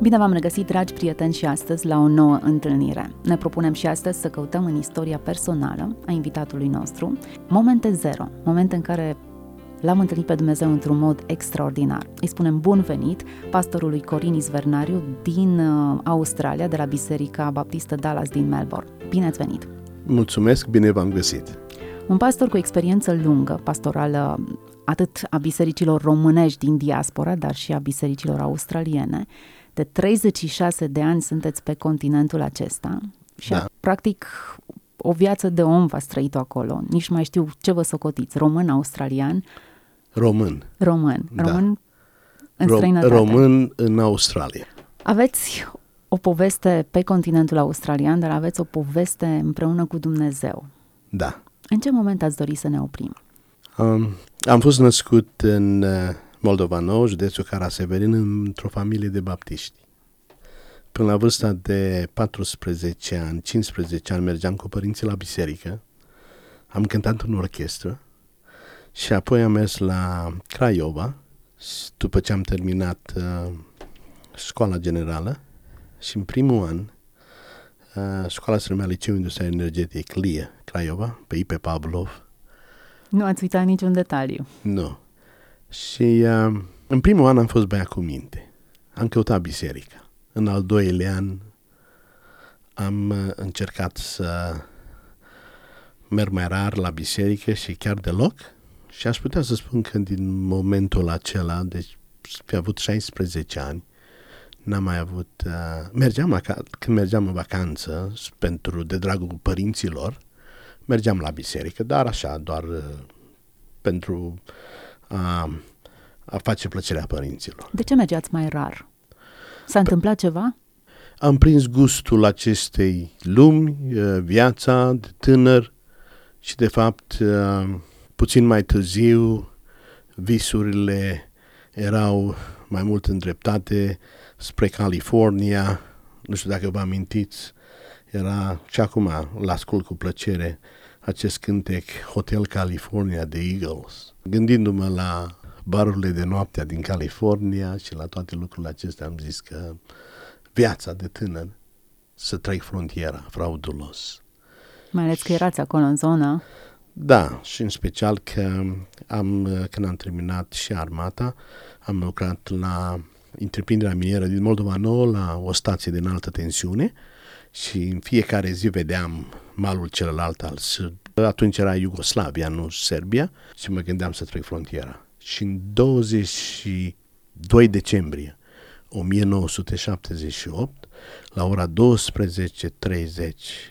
Bine v-am regăsit, dragi prieteni, și astăzi la o nouă întâlnire. Ne propunem și astăzi să căutăm în istoria personală a invitatului nostru momente zero, momente în care L-am întâlnit pe Dumnezeu într-un mod extraordinar. Îi spunem bun venit pastorului Corin Zvernariu din uh, Australia, de la Biserica Baptistă Dallas din Melbourne. Bine ați venit! Mulțumesc, bine v-am găsit! Un pastor cu experiență lungă pastorală atât a bisericilor românești din diaspora, dar și a bisericilor australiene. De 36 de ani sunteți pe continentul acesta și da. practic o viață de om v-ați trăit acolo. Nici mai știu ce vă socotiți, român, australian. Român. Român. Da. Român în Rom- străinătate. Român în Australia. Aveți o poveste pe continentul australian, dar aveți o poveste împreună cu Dumnezeu. Da. În ce moment ați dori să ne oprim? Um, am fost născut în uh, Moldova Nouă, județul Caraseverin, într-o familie de baptiști. Până la vârsta de 14 ani, 15 ani, mergeam cu părinții la biserică. Am cântat în orchestră și apoi am mers la Craiova și după ce am terminat uh, școala generală și în primul an uh, școala se numea Liceu Industrial Energetic LIE Craiova, pe I.P. Pavlov, Nu ați uitat niciun detaliu. nu. Și uh, în primul an am fost băiat cu minte. Am căutat biserica. În al doilea an am uh, încercat să merg mai rar la biserică și chiar deloc. Și aș putea să spun că din momentul acela, deci fi avut 16 ani, n-am mai avut... Uh, mergeam aca- când mergeam în vacanță s- pentru de dragul părinților, mergeam la biserică, dar așa, doar uh, pentru a, a face plăcerea părinților. De ce mergeați mai rar? S-a întâmplat ceva? Am prins gustul acestei lumi, uh, viața de tânăr și de fapt uh, puțin mai târziu visurile erau mai mult îndreptate spre California. Nu știu dacă vă amintiți, era și acum îl ascult cu plăcere acest cântec Hotel California de Eagles. Gândindu-mă la barurile de noapte din California și la toate lucrurile acestea, am zis că viața de tânăr să trec frontiera fraudulos. Mai ales că erați acolo în zonă. Da, și în special că am, când am terminat și armata, am lucrat la întreprinderea minieră din Moldova Nouă la o stație de înaltă tensiune și în fiecare zi vedeam malul celălalt al Sârb. Atunci era Iugoslavia, nu Serbia, și mă gândeam să trec frontiera. Și în 22 decembrie 1978, la ora 12.30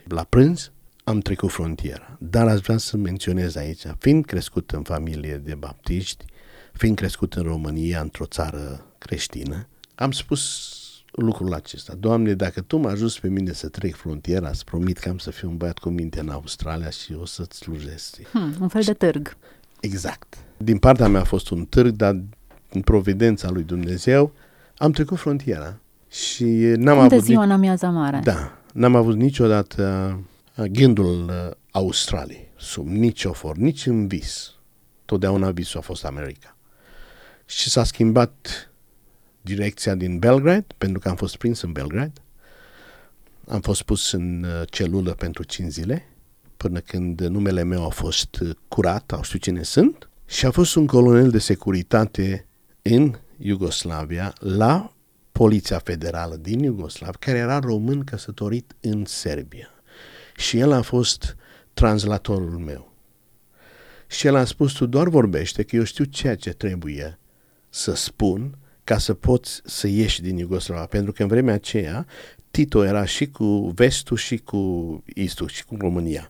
la prânz, am trecut frontiera. Dar aș vrea să menționez aici, fiind crescut în familie de baptiști, fiind crescut în România, într-o țară creștină, am spus lucrul acesta. Doamne, dacă Tu mă ajuți pe mine să trec frontiera, îți promit că am să fiu un băiat cu minte în Australia și o să-ți slujesc. Hmm, un fel de târg. Exact. Din partea mea a fost un târg, dar în providența lui Dumnezeu am trecut frontiera și n-am Cum de avut... ziua în amiaza mare? Da, n-am avut niciodată uh, gândul uh, Australiei, sub nicio for, nici în vis. Totdeauna visul a fost America. Și s-a schimbat direcția din Belgrade, pentru că am fost prins în Belgrade. Am fost pus în uh, celulă pentru 5 zile, până când numele meu a fost uh, curat, au știut cine sunt. Și a fost un colonel de securitate în Iugoslavia, la Poliția Federală din Iugoslavia, care era român căsătorit în Serbia. Și el a fost translatorul meu. Și el a spus, tu doar vorbește, că eu știu ceea ce trebuie să spun ca să poți să ieși din Iugoslavia. Pentru că în vremea aceea Tito era și cu vestul și cu istul și cu România.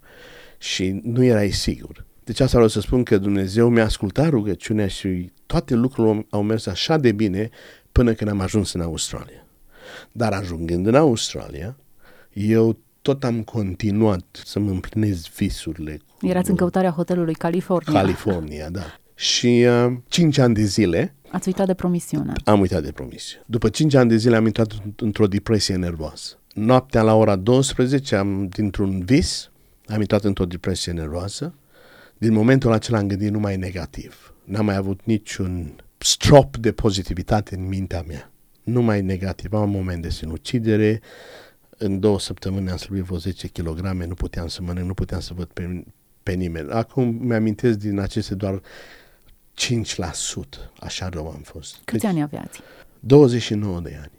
Și nu erai sigur. Deci asta vreau să spun că Dumnezeu mi-a ascultat rugăciunea și toate lucrurile au mers așa de bine până când am ajuns în Australia. Dar ajungând în Australia, eu tot am continuat să-mi împlinesc visurile. Cu Erați în căutarea hotelului California. California, da. Și uh, cinci ani de zile Ați uitat de promisiune. am uitat de promisiune. După 5 ani de zile am intrat într-o depresie nervoasă. Noaptea la ora 12 am, dintr-un vis, am intrat într-o depresie nervoasă. Din momentul acela am gândit numai negativ. N-am mai avut niciun strop de pozitivitate în mintea mea. numai negativ. Am un moment de sinucidere, în două săptămâni am slăbit vreo 10 kg, nu puteam să mănânc, nu puteam să văd pe, pe nimeni. Acum mi-amintesc din aceste doar 5%, așa rău am fost. Câți deci, ani aveați? 29 de ani.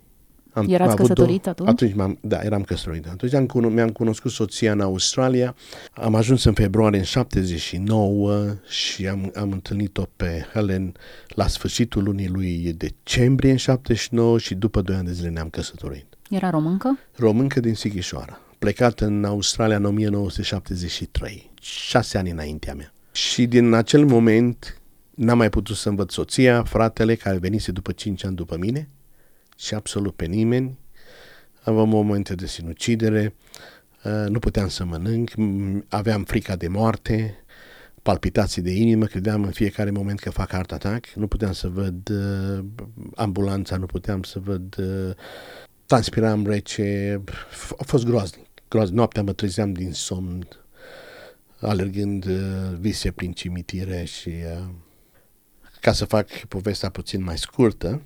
Am, Erați am căsătorit atunci? Atunci, m-am, da, eram căsătorit. Atunci am, cuno- mi-am cunoscut soția în Australia. Am ajuns în februarie în 79 și am, am întâlnit-o pe Helen la sfârșitul lunii lui decembrie în 79 și după 2 ani de zile ne-am căsătorit. Era româncă? Româncă din Sighișoara. Plecat în Australia în 1973, șase ani înaintea mea. Și din acel moment n-am mai putut să învăț soția, fratele care venise după 5 ani după mine și absolut pe nimeni. Aveam momente de sinucidere, uh, nu puteam să mănânc, aveam frica de moarte, palpitații de inimă, credeam în fiecare moment că fac heart attack, nu puteam să văd uh, ambulanța, nu puteam să văd, uh, transpiram rece, a fost groaznic. groaznic. Noaptea mă trezeam din somn, alergând uh, vise prin cimitire și uh, ca să fac povestea puțin mai scurtă,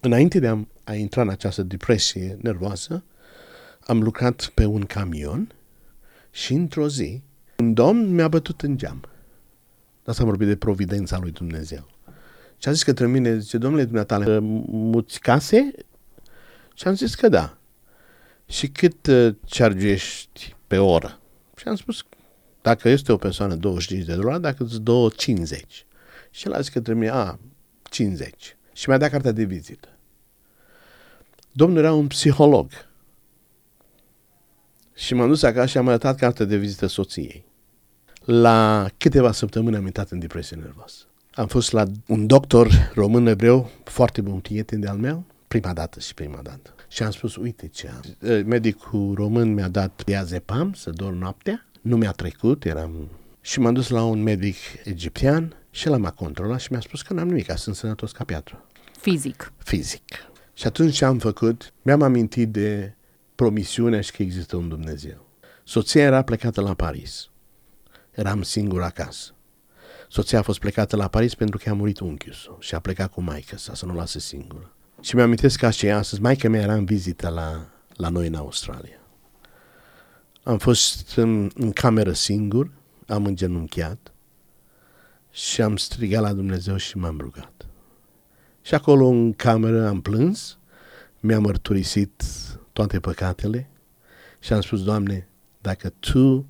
înainte de a, a intra în această depresie nervoasă, am lucrat pe un camion și într-o zi un domn mi-a bătut în geam. Asta am vorbit de providența lui Dumnezeu. Și a zis către mine, zice, domnule dumneatale, muți case? Și am zis că da. Și cât uh, chargești pe oră? Și am spus, dacă este o persoană 25 de dolari, dacă îți 2,50. Și el a zis către mine, a, 50. Și mi-a dat cartea de vizită. Domnul era un psiholog. Și m-am dus acasă și am arătat cartea de vizită soției. La câteva săptămâni am intrat în depresie nervoasă. Am fost la un doctor român ebreu, foarte bun prieten de-al meu, prima dată și prima dată. Și am spus, uite ce am. Medicul român mi-a dat diazepam să dorm noaptea. Nu mi-a trecut, eram... Și m-am dus la un medic egiptean și el m-a controlat și mi-a spus că n-am nimic, sunt sănătos ca piatră. Fizic. Fizic. Și atunci ce am făcut? Mi-am amintit de promisiunea și că există un Dumnezeu. Soția era plecată la Paris. Eram singur acasă. Soția a fost plecată la Paris pentru că a murit unchiul său și a plecat cu maica sa să nu lasă singură. Și mi-am amintesc că și astăzi, maica mea era în vizită la, la noi în Australia. Am fost în, în cameră singur, am îngenunchiat și am strigat la Dumnezeu și m-am rugat. Și acolo în cameră am plâns, mi-am mărturisit toate păcatele și am spus, Doamne, dacă Tu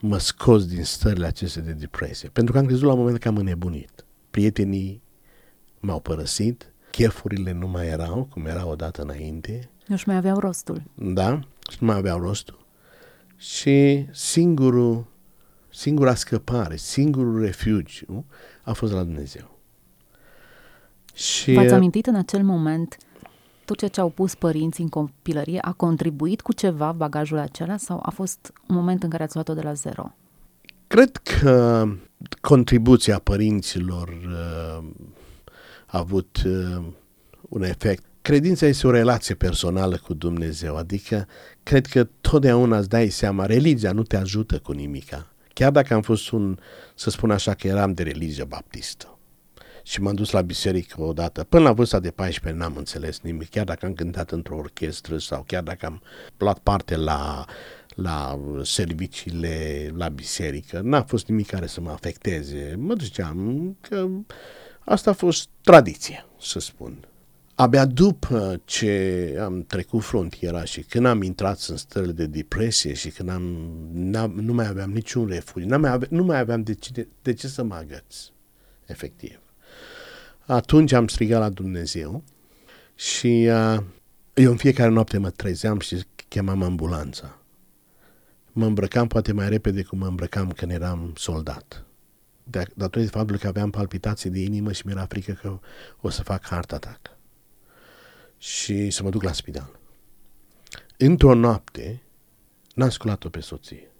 mă scoți din stările acestea de depresie, pentru că am crezut la un moment că am înnebunit. Prietenii m-au părăsit, chefurile nu mai erau cum erau odată înainte. Nu-și mai aveau rostul. Da, și nu mai aveau rostul. Și singurul, singura scăpare, singurul refugiu a fost la Dumnezeu. Și V-ați amintit în acel moment tot ceea ce au pus părinții în copilărie a contribuit cu ceva bagajul acela sau a fost un moment în care ați luat-o de la zero? Cred că contribuția părinților uh, a avut uh, un efect. Credința este o relație personală cu Dumnezeu, adică cred că totdeauna îți dai seama, religia nu te ajută cu nimica. Chiar dacă am fost un, să spun așa, că eram de religie baptistă și m-am dus la biserică odată. Până la vârsta de 14 n-am înțeles nimic, chiar dacă am cântat într-o orchestră sau chiar dacă am luat parte la, la serviciile la biserică. N-a fost nimic care să mă afecteze. Mă duceam că asta a fost tradiție, să spun. Abia după ce am trecut frontiera și când am intrat în stările de depresie și când am, nu mai aveam niciun refugiu, nu mai aveam, nu mai aveam de, ce, de ce să mă agăț, efectiv. Atunci am strigat la Dumnezeu și uh, eu în fiecare noapte mă trezeam și chemam ambulanța. Mă îmbrăcam poate mai repede cum mă îmbrăcam când eram soldat. De, datorită faptului că aveam palpitații de inimă și mi-era frică că o să fac heart attack. Și să mă duc la spital. Într-o noapte n-am sculat-o pe soție.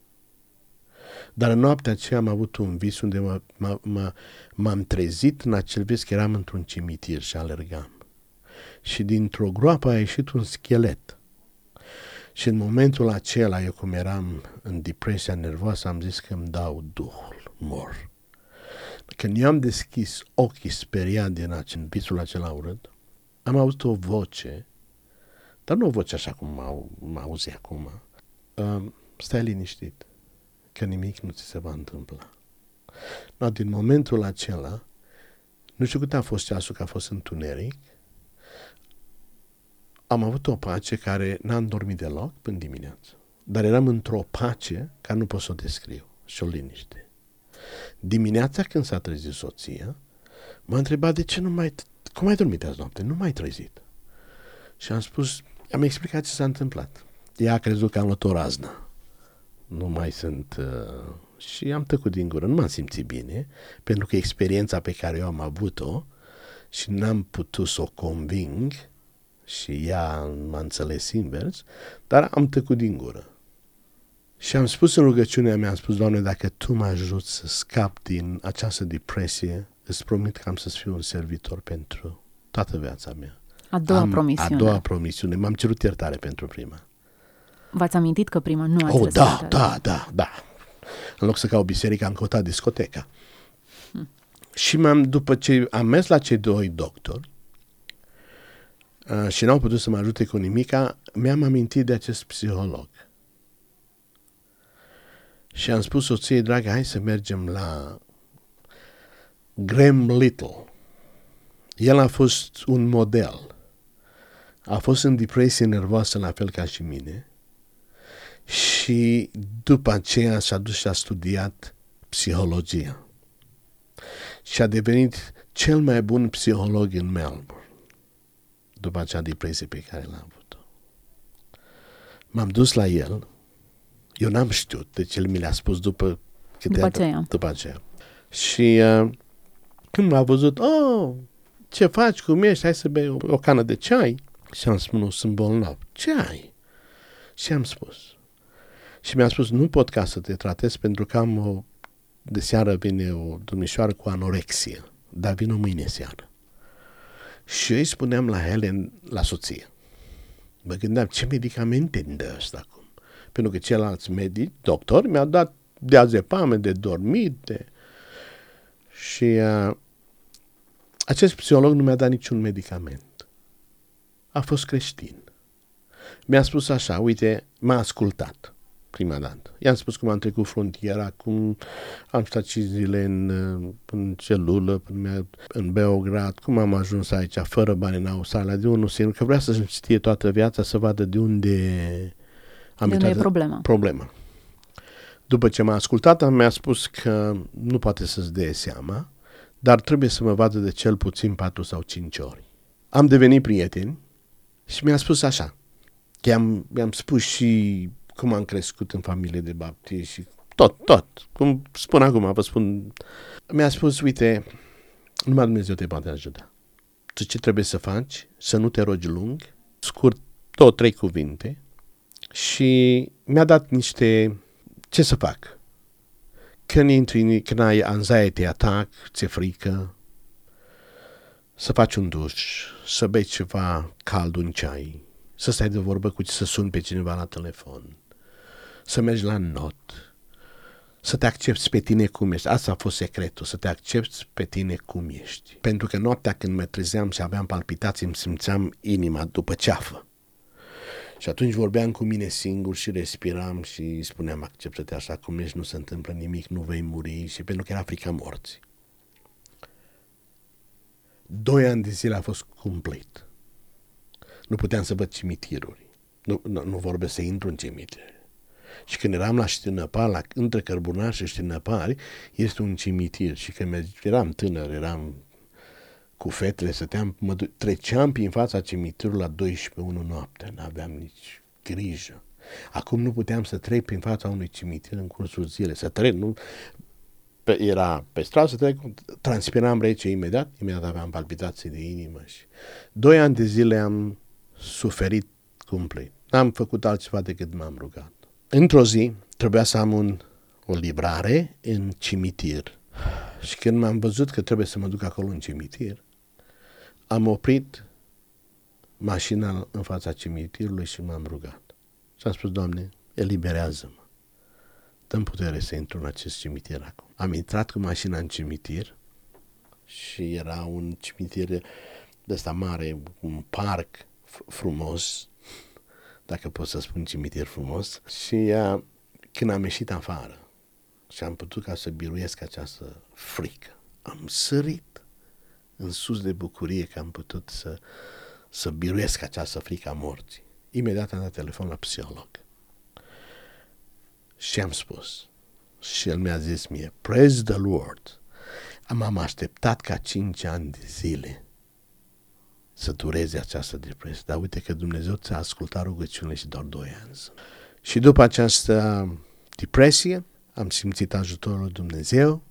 Dar în noaptea aceea am avut un vis unde m- m- m- m-am trezit în acel vis că eram într-un cimitir și alergam. Și dintr-o groapă a ieșit un schelet. Și în momentul acela, eu cum eram în depresia nervoasă, am zis că îmi dau Duhul, mor. Când eu am deschis ochii speriat din acel visul acela urât, am auzit o voce, dar nu o voce așa cum mă, mă auzi acum. Uh, stai liniștit, că nimic nu ți se va întâmpla. No, din momentul acela, nu știu cât a fost ceasul, că a fost întuneric, am avut o pace care n-am dormit deloc până dimineață. Dar eram într-o pace care nu pot să o descriu și o liniște. Dimineața când s-a trezit soția, m-a întrebat de ce nu mai, cum ai dormit azi noapte? Nu mai trezit. Și am spus, am explicat ce s-a întâmplat. Ea a crezut că am luat o raznă. Nu mai sunt... Uh, și am tăcut din gură. Nu m-am simțit bine, pentru că experiența pe care eu am avut-o și n-am putut să o conving și ea m-a înțeles invers, dar am tăcut din gură. Și am spus în rugăciunea mea, am spus, Doamne, dacă Tu mă ajuți să scap din această depresie, îți promit că am să fiu un servitor pentru toată viața mea. A doua am, promisiune. A doua promisiune. M-am cerut iertare pentru prima. V-ați amintit că prima nu ați Oh, da, respectat? da, da, da. În loc să caut biserica, am căutat discoteca. Hmm. Și m-am, după ce am mers la cei doi doctori uh, și n-au putut să mă ajute cu nimica, mi-am amintit de acest psiholog. Și am spus soției, dragă, hai să mergem la Graham Little. El a fost un model. A fost în depresie nervoasă la fel ca și mine. Și după aceea s-a dus și a studiat psihologia. Și a devenit cel mai bun psiholog în Melbourne. După acea depresie pe care l-a avut-o. M-am dus la el. Eu n-am știut, deci el mi le-a spus după După aceea. După aceea. Și uh, când m-a văzut, oh, ce faci, cum ești, hai să bei o, o cană de ceai. Și am spus, nu, sunt bolnav. Ce ai? Și am spus. Și mi-a spus, nu pot ca să te tratez pentru că am o, de seară vine o domnișoară cu anorexie, dar vine mâine seară. Și eu îi spuneam la Helen, la soție, mă gândeam, ce medicamente îmi dă ăsta acum? Pentru că ceilalți medici, doctori, mi-au dat diazepame de dormit, de... și uh, acest psiholog nu mi-a dat niciun medicament. A fost creștin. Mi-a spus așa, uite, m-a ascultat prima dată. I-am spus cum am trecut frontiera, cum am stat și zile în, în celulă, în Beograd, cum am ajuns aici fără bani în Australia, de unul singur, că vrea să știe toată viața, să vadă de unde am de unde e problema. problema. După ce m-a ascultat, mi-a spus că nu poate să-ți dea seama, dar trebuie să mă vadă de cel puțin 4 sau 5 ori. Am devenit prieteni și mi-a spus așa, că am, mi-am spus și cum am crescut în familie de baptiști și tot, tot. Cum spun acum, vă spun. Mi-a spus, uite, numai Dumnezeu te poate ajuta. Tu ce trebuie să faci? Să nu te rogi lung, scurt, două, trei cuvinte și mi-a dat niște ce să fac. Când intri, când ai anxiety attack, ți-e frică, să faci un duș, să bei ceva cald, un ceai, să stai de vorbă cu să suni pe cineva la telefon, să mergi la not, să te accepti pe tine cum ești. Asta a fost secretul, să te accepti pe tine cum ești. Pentru că noaptea când mă trezeam și aveam palpitații, îmi simțeam inima după ceafă. Și atunci vorbeam cu mine singur și respiram și spuneam, acceptă-te așa cum ești, nu se întâmplă nimic, nu vei muri și pentru că era frica morții. Doi ani de zile a fost cumplit. Nu puteam să văd cimitiruri. Nu, nu, nu vorbesc să intru în cimitir. Și când eram la Știnăpar, la, între Cărbunar și Știnăpari, este un cimitir. Și când eram tânăr, eram cu fetele, stăteam, mă, treceam prin fața cimitirului la 12 1 noapte, n-aveam nici grijă. Acum nu puteam să trec prin fața unui cimitir în cursul zilei, să trec, nu, pe, era pe stradă, să trec, transpiram rece imediat, imediat aveam palpitații de inimă și doi ani de zile am suferit cumplit. N-am făcut altceva decât m-am rugat. Într-o zi trebuia să am un, o librare în cimitir. Și când m-am văzut că trebuie să mă duc acolo în cimitir, am oprit mașina în fața cimitirului și m-am rugat. Și am spus, Doamne, eliberează-mă. Dăm putere să intru în acest cimitir acum. Am intrat cu mașina în cimitir și era un cimitir de ăsta mare, un parc frumos, dacă pot să spun cimitir frumos, și uh, când am ieșit afară și am putut ca să biruiesc această frică, am sărit în sus de bucurie că am putut să, să biruiesc această frică a morții. Imediat am dat telefon la psiholog. Și am spus, și el mi-a zis mie, Praise the Lord, am așteptat ca cinci ani de zile să dureze această depresie. Dar uite că Dumnezeu ți-a ascultat rugăciunile și doar doi ani. Și după această depresie, am simțit ajutorul lui Dumnezeu,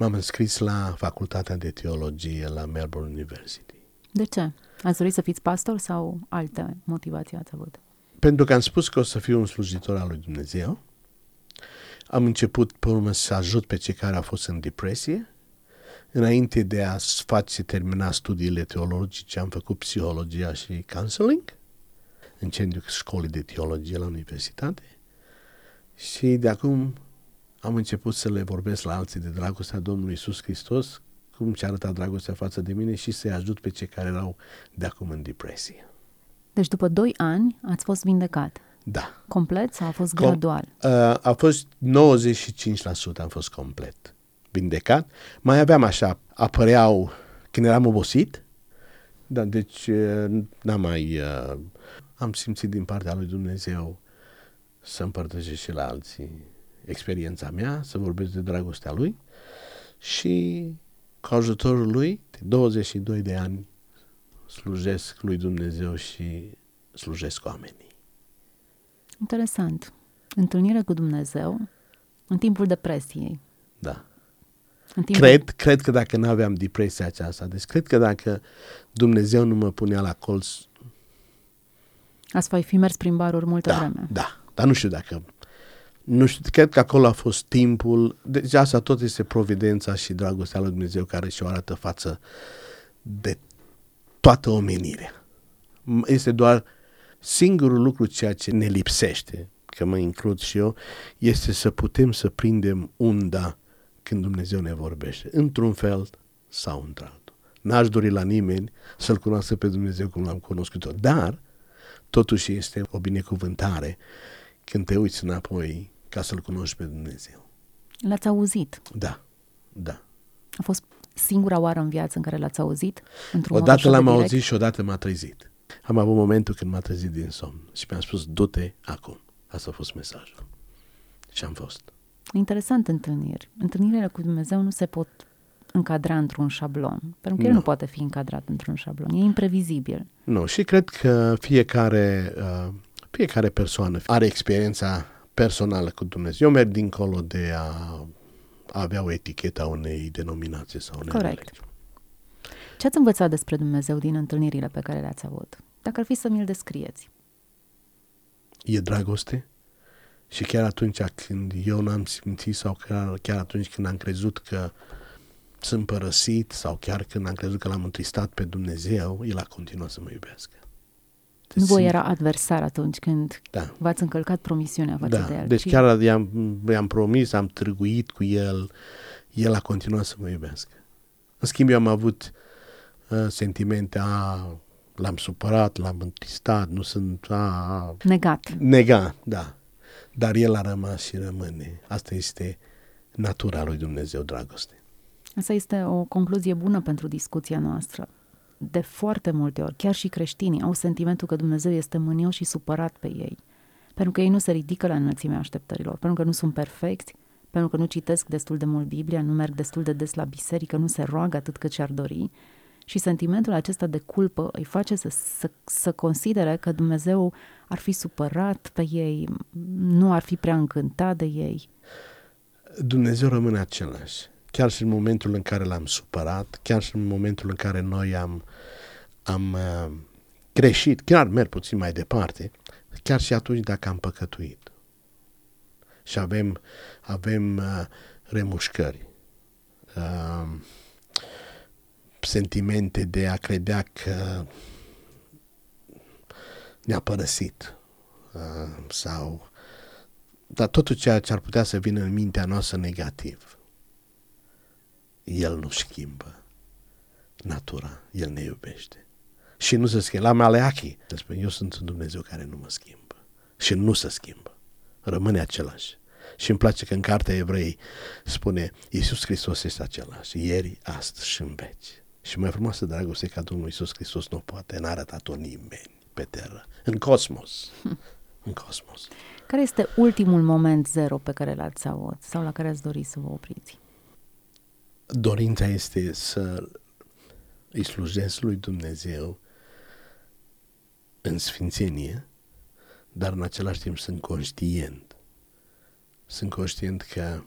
m-am înscris la facultatea de teologie la Melbourne University. De ce? Ați dorit să fiți pastor sau alte motivații ați avut? Pentru că am spus că o să fiu un slujitor al lui Dumnezeu. Am început pe urmă să ajut pe cei care au fost în depresie înainte de a face termina studiile teologice, am făcut psihologia și counseling în centrul școlii de teologie la universitate și de acum am început să le vorbesc la alții de dragostea Domnului Isus Hristos, cum și arăta dragostea față de mine și să-i ajut pe cei care erau de acum în depresie. Deci după doi ani ați fost vindecat. Da. Complet sau a fost Com- gradual? Uh, a fost 95% am fost complet vindecat. Mai aveam așa, apăreau când eram obosit, dar deci n-am mai... Uh, am simțit din partea lui Dumnezeu să împărtășesc și la alții experiența mea, să vorbesc de dragostea lui și cu ajutorul lui, de 22 de ani, slujesc lui Dumnezeu și slujesc oamenii. Interesant. Întâlnire cu Dumnezeu în timpul depresiei. Da. Cred, cred că dacă nu aveam depresia aceasta, deci cred că dacă Dumnezeu nu mă punea la colț... Ați fi mers prin baruri multă da, vreme. Da, dar nu știu dacă... Nu știu, cred că acolo a fost timpul, deci asta tot este providența și dragostea lui Dumnezeu care și-o arată față de toată omenirea. Este doar singurul lucru ceea ce ne lipsește, că mă includ și eu, este să putem să prindem unda când Dumnezeu ne vorbește, într-un fel sau într-altul. N-aș dori la nimeni să-L cunoască pe Dumnezeu cum l-am cunoscut-o, dar totuși este o binecuvântare când te uiți înapoi ca să-L cunoști pe Dumnezeu. L-ați auzit? Da, da. A fost singura oară în viață în care l-ați auzit? Odată l-am auzit și odată m-a trezit. Am avut momentul când m-a trezit din somn și mi-a spus, du-te acum. Asta a fost mesajul. Și am fost. Interesant întâlniri. Întâlnirile cu Dumnezeu nu se pot încadra într-un șablon, pentru că nu. el nu poate fi încadrat într-un șablon, e imprevizibil. Nu, și cred că fiecare, uh, fiecare persoană are experiența personală cu Dumnezeu. Eu merg dincolo de a avea o etichetă a unei denominații sau unei Corect. Religie. Ce ați învățat despre Dumnezeu din întâlnirile pe care le-ați avut? Dacă ar fi să mi-l descrieți. E dragoste, și chiar atunci când eu n-am simțit sau chiar, chiar atunci când am crezut că sunt părăsit sau chiar când am crezut că l-am întristat pe Dumnezeu, El a continuat să mă iubească. Nu voi era adversar atunci când da. v-ați încălcat promisiunea față da. de El. Deci chiar i-am, i-am promis, am târguit cu El, El a continuat să mă iubească. În schimb, eu am avut uh, sentimente, a, l-am supărat, l-am întristat, nu sunt... A, a, negat. Negat, da dar el a rămas și rămâne. Asta este natura lui Dumnezeu, dragoste. Asta este o concluzie bună pentru discuția noastră. De foarte multe ori, chiar și creștinii au sentimentul că Dumnezeu este mânios și supărat pe ei, pentru că ei nu se ridică la înălțimea așteptărilor, pentru că nu sunt perfecti, pentru că nu citesc destul de mult Biblia, nu merg destul de des la biserică, nu se roagă atât cât și-ar dori și sentimentul acesta de culpă îi face să, să, să considere că Dumnezeu ar fi supărat pe ei, nu ar fi prea încântat de ei. Dumnezeu rămâne același. Chiar și în momentul în care l-am supărat, chiar și în momentul în care noi am, am uh, greșit, chiar merg puțin mai departe, chiar și atunci dacă am păcătuit. Și avem, avem uh, remușcări. Uh, sentimente de a credea că ne-a părăsit uh, sau dar totul ceea ce ar putea să vină în mintea noastră negativ, el nu schimbă. natura. El ne iubește. Și nu se schimbă. La Maleachi, spune, eu sunt un Dumnezeu care nu mă schimbă. Și nu se schimbă. Rămâne același. Și îmi place că în cartea evrei spune Iisus Hristos este același, ieri, astăzi și în veci. Și mai frumoasă dragoste ca Domnul Iisus Hristos nu poate, n-a arătat-o nimeni pe teră, în cosmos. Hm. În cosmos. Care este ultimul moment zero pe care l-ați avut sau la care ați dori să vă opriți? Dorința este să îi slujesc lui Dumnezeu în sfințenie, dar în același timp sunt conștient. Sunt conștient că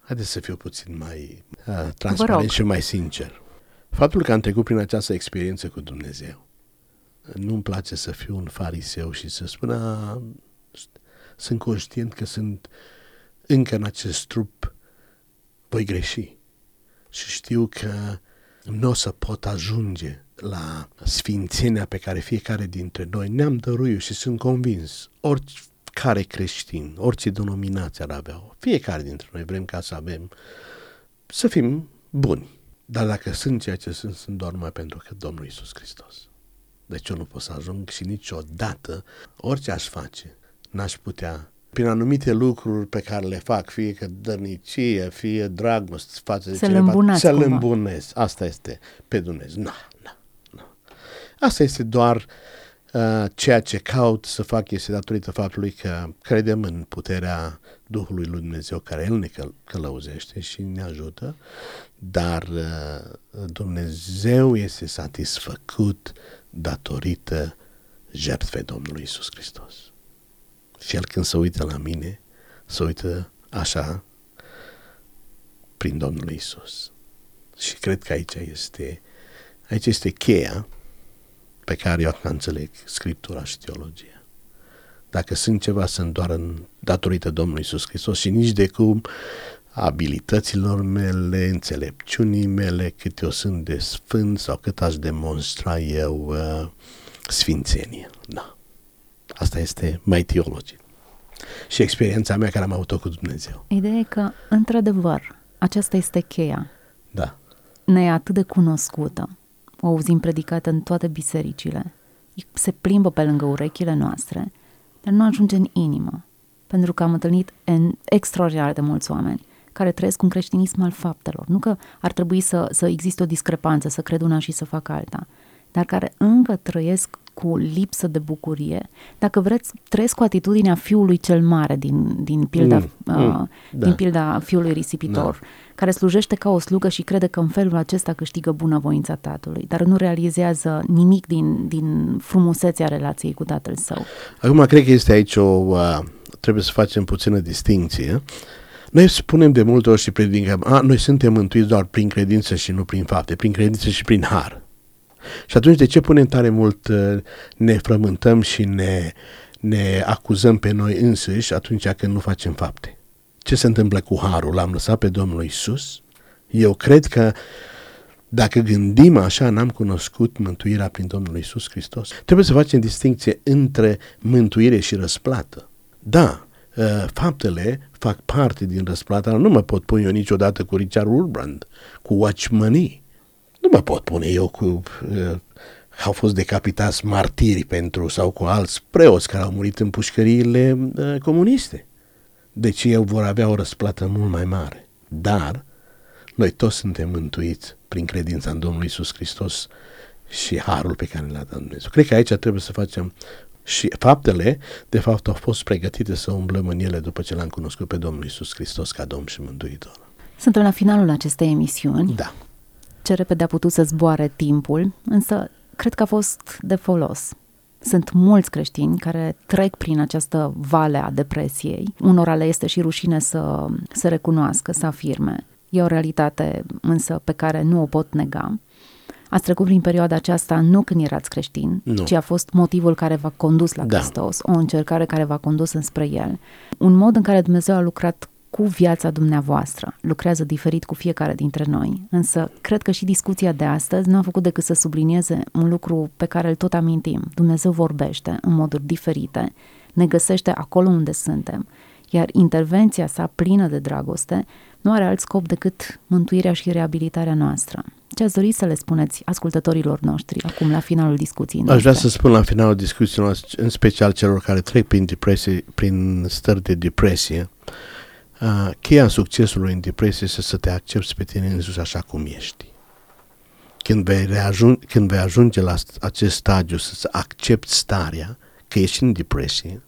haideți să fiu puțin mai uh, transparent și mai sincer. Faptul că am trecut prin această experiență cu Dumnezeu, nu-mi place să fiu un fariseu și să spun, a, sunt conștient că sunt încă în acest trup, voi greși. Și știu că nu o să pot ajunge la sfințenia pe care fiecare dintre noi ne-am dăruit și sunt convins, oricare creștin, orice denominație ar avea, fiecare dintre noi vrem ca să avem, să fim buni. Dar dacă sunt ceea ce sunt, sunt doar numai pentru că Domnul Iisus Hristos. Deci eu nu pot să ajung și niciodată, orice aș face, n-aș putea prin anumite lucruri pe care le fac, fie că dărnicie, fie dragoste față de cineva, să-l îmbunesc. Asta este pe Dumnezeu. Nu, nu, nu. Asta este doar uh, ceea ce caut să fac este datorită faptului că credem în puterea Duhului lui Dumnezeu care El ne căl- călăuzește și ne ajută, dar uh, Dumnezeu este satisfăcut datorită jertfei Domnului Isus Hristos. Și el când se uită la mine, se uită așa prin Domnul Isus. Și cred că aici este, aici este cheia pe care eu înțeleg Scriptura și teologia. Dacă sunt ceva, sunt doar în datorită Domnului Isus Hristos și nici de cum abilităților mele, înțelepciunii mele, cât eu sunt de sfânt sau cât aș demonstra eu uh, sfințenie. Da. Asta este mai teologic. Și experiența mea care am avut-o cu Dumnezeu. Ideea e că, într-adevăr, aceasta este cheia. Da. Ne e atât de cunoscută. O auzim predicată în toate bisericile. Se plimbă pe lângă urechile noastre, dar nu ajunge în inimă. Pentru că am întâlnit în extraordinar de mulți oameni care trăiesc un creștinism al faptelor. Nu că ar trebui să, să existe o discrepanță, să cred una și să fac alta, dar care încă trăiesc cu lipsă de bucurie, dacă vreți, trăiesc cu atitudinea fiului cel mare din, din, pilda, mm, uh, mm, din da. pilda fiului risipitor, da. care slujește ca o slugă și crede că în felul acesta câștigă bunăvoința tatălui, dar nu realizează nimic din, din frumusețea relației cu tatăl său. Acum, cred că este aici o... Uh, trebuie să facem puțină distinție. Noi spunem de multe ori și predicăm, a, noi suntem mântuiți doar prin credință și nu prin fapte, prin credință și prin har. Și atunci de ce punem tare mult, uh, ne frământăm și ne, ne acuzăm pe noi însuși atunci când nu facem fapte? Ce se întâmplă cu harul? L-am lăsat pe Domnul Isus? Eu cred că dacă gândim așa, n-am cunoscut mântuirea prin Domnul Isus Hristos. Trebuie să facem distinție între mântuire și răsplată. Da, uh, faptele fac parte din răsplata, nu mă pot pune eu niciodată cu Richard Urbrand, cu Watchmanii. Nu mă pot pune eu cu... Uh, au fost decapitați martiri pentru sau cu alți preoți care au murit în pușcăriile uh, comuniste. Deci ei vor avea o răsplată mult mai mare. Dar noi toți suntem mântuiți prin credința în Domnul Isus Hristos și harul pe care l-a dat Dumnezeu. Cred că aici trebuie să facem și faptele, de fapt, au fost pregătite să umblăm în ele după ce l-am cunoscut pe Domnul Isus Hristos ca Domn și Mântuitor. Suntem la finalul acestei emisiuni. Da ce repede a putut să zboare timpul, însă cred că a fost de folos. Sunt mulți creștini care trec prin această vale a depresiei. Unora le este și rușine să se recunoască, să afirme. E o realitate însă pe care nu o pot nega. Ați trecut prin perioada aceasta nu când erați creștin, nu. ci a fost motivul care v-a condus la da. Hristos, o încercare care v-a condus înspre El. Un mod în care Dumnezeu a lucrat cu viața dumneavoastră. Lucrează diferit cu fiecare dintre noi, însă cred că și discuția de astăzi nu a făcut decât să sublinieze un lucru pe care îl tot amintim. Dumnezeu vorbește în moduri diferite, ne găsește acolo unde suntem, iar intervenția sa plină de dragoste nu are alt scop decât mântuirea și reabilitarea noastră. Ce ați dori să le spuneți ascultătorilor noștri acum la finalul discuției noastre? Aș vrea să spun la finalul discuției noastre, în special celor care trec prin, depresie, prin stări de depresie, uh, cheia succesului în depresie este să te accepti pe tine însuși așa cum ești. Când vei, reajun- când vei ajunge la acest stadiu să accepti starea, că ești în depresie,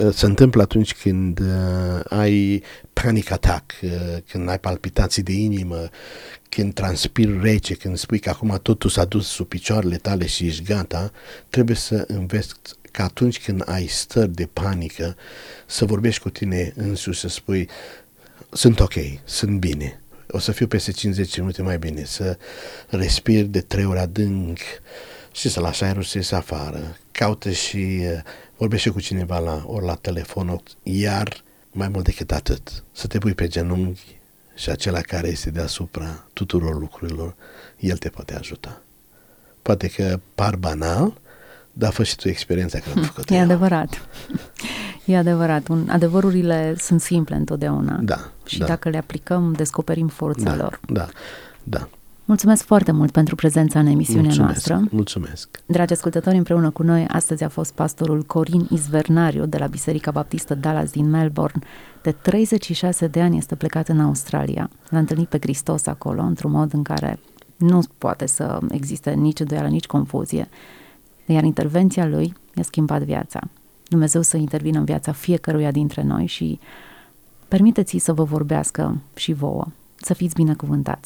uh, se întâmplă atunci când uh, ai panic attack, uh, când ai palpitații de inimă, când transpiri rece, când spui că acum totul s-a dus sub picioarele tale și ești gata, trebuie să înveți că atunci când ai stări de panică, să vorbești cu tine însuși, să spui sunt ok, sunt bine, o să fiu peste 50 minute mai bine, să respiri de trei ori adânc și să lași aerul să iese afară. Caută și uh, vorbește cu cineva la, ori la telefon, iar mai mult decât atât, să te pui pe genunchi și acela care este deasupra tuturor lucrurilor, el te poate ajuta. Poate că par banal, dar fă și tu experiența care am făcut E adevărat. E adevărat. Un, adevărurile sunt simple întotdeauna. Da. Și da. dacă le aplicăm, descoperim forța da, lor. Da, da. Mulțumesc foarte mult pentru prezența în emisiunea mulțumesc, noastră. Mulțumesc. Dragi ascultători, împreună cu noi astăzi a fost pastorul Corin Izvernariu de la Biserica Baptistă Dallas din Melbourne. De 36 de ani este plecat în Australia. L-a întâlnit pe Hristos acolo, într-un mod în care nu poate să existe nici îndoială, nici confuzie. Iar intervenția lui i-a schimbat viața. Dumnezeu să intervină în viața fiecăruia dintre noi și permiteți-i să vă vorbească și vouă. Să fiți binecuvântați!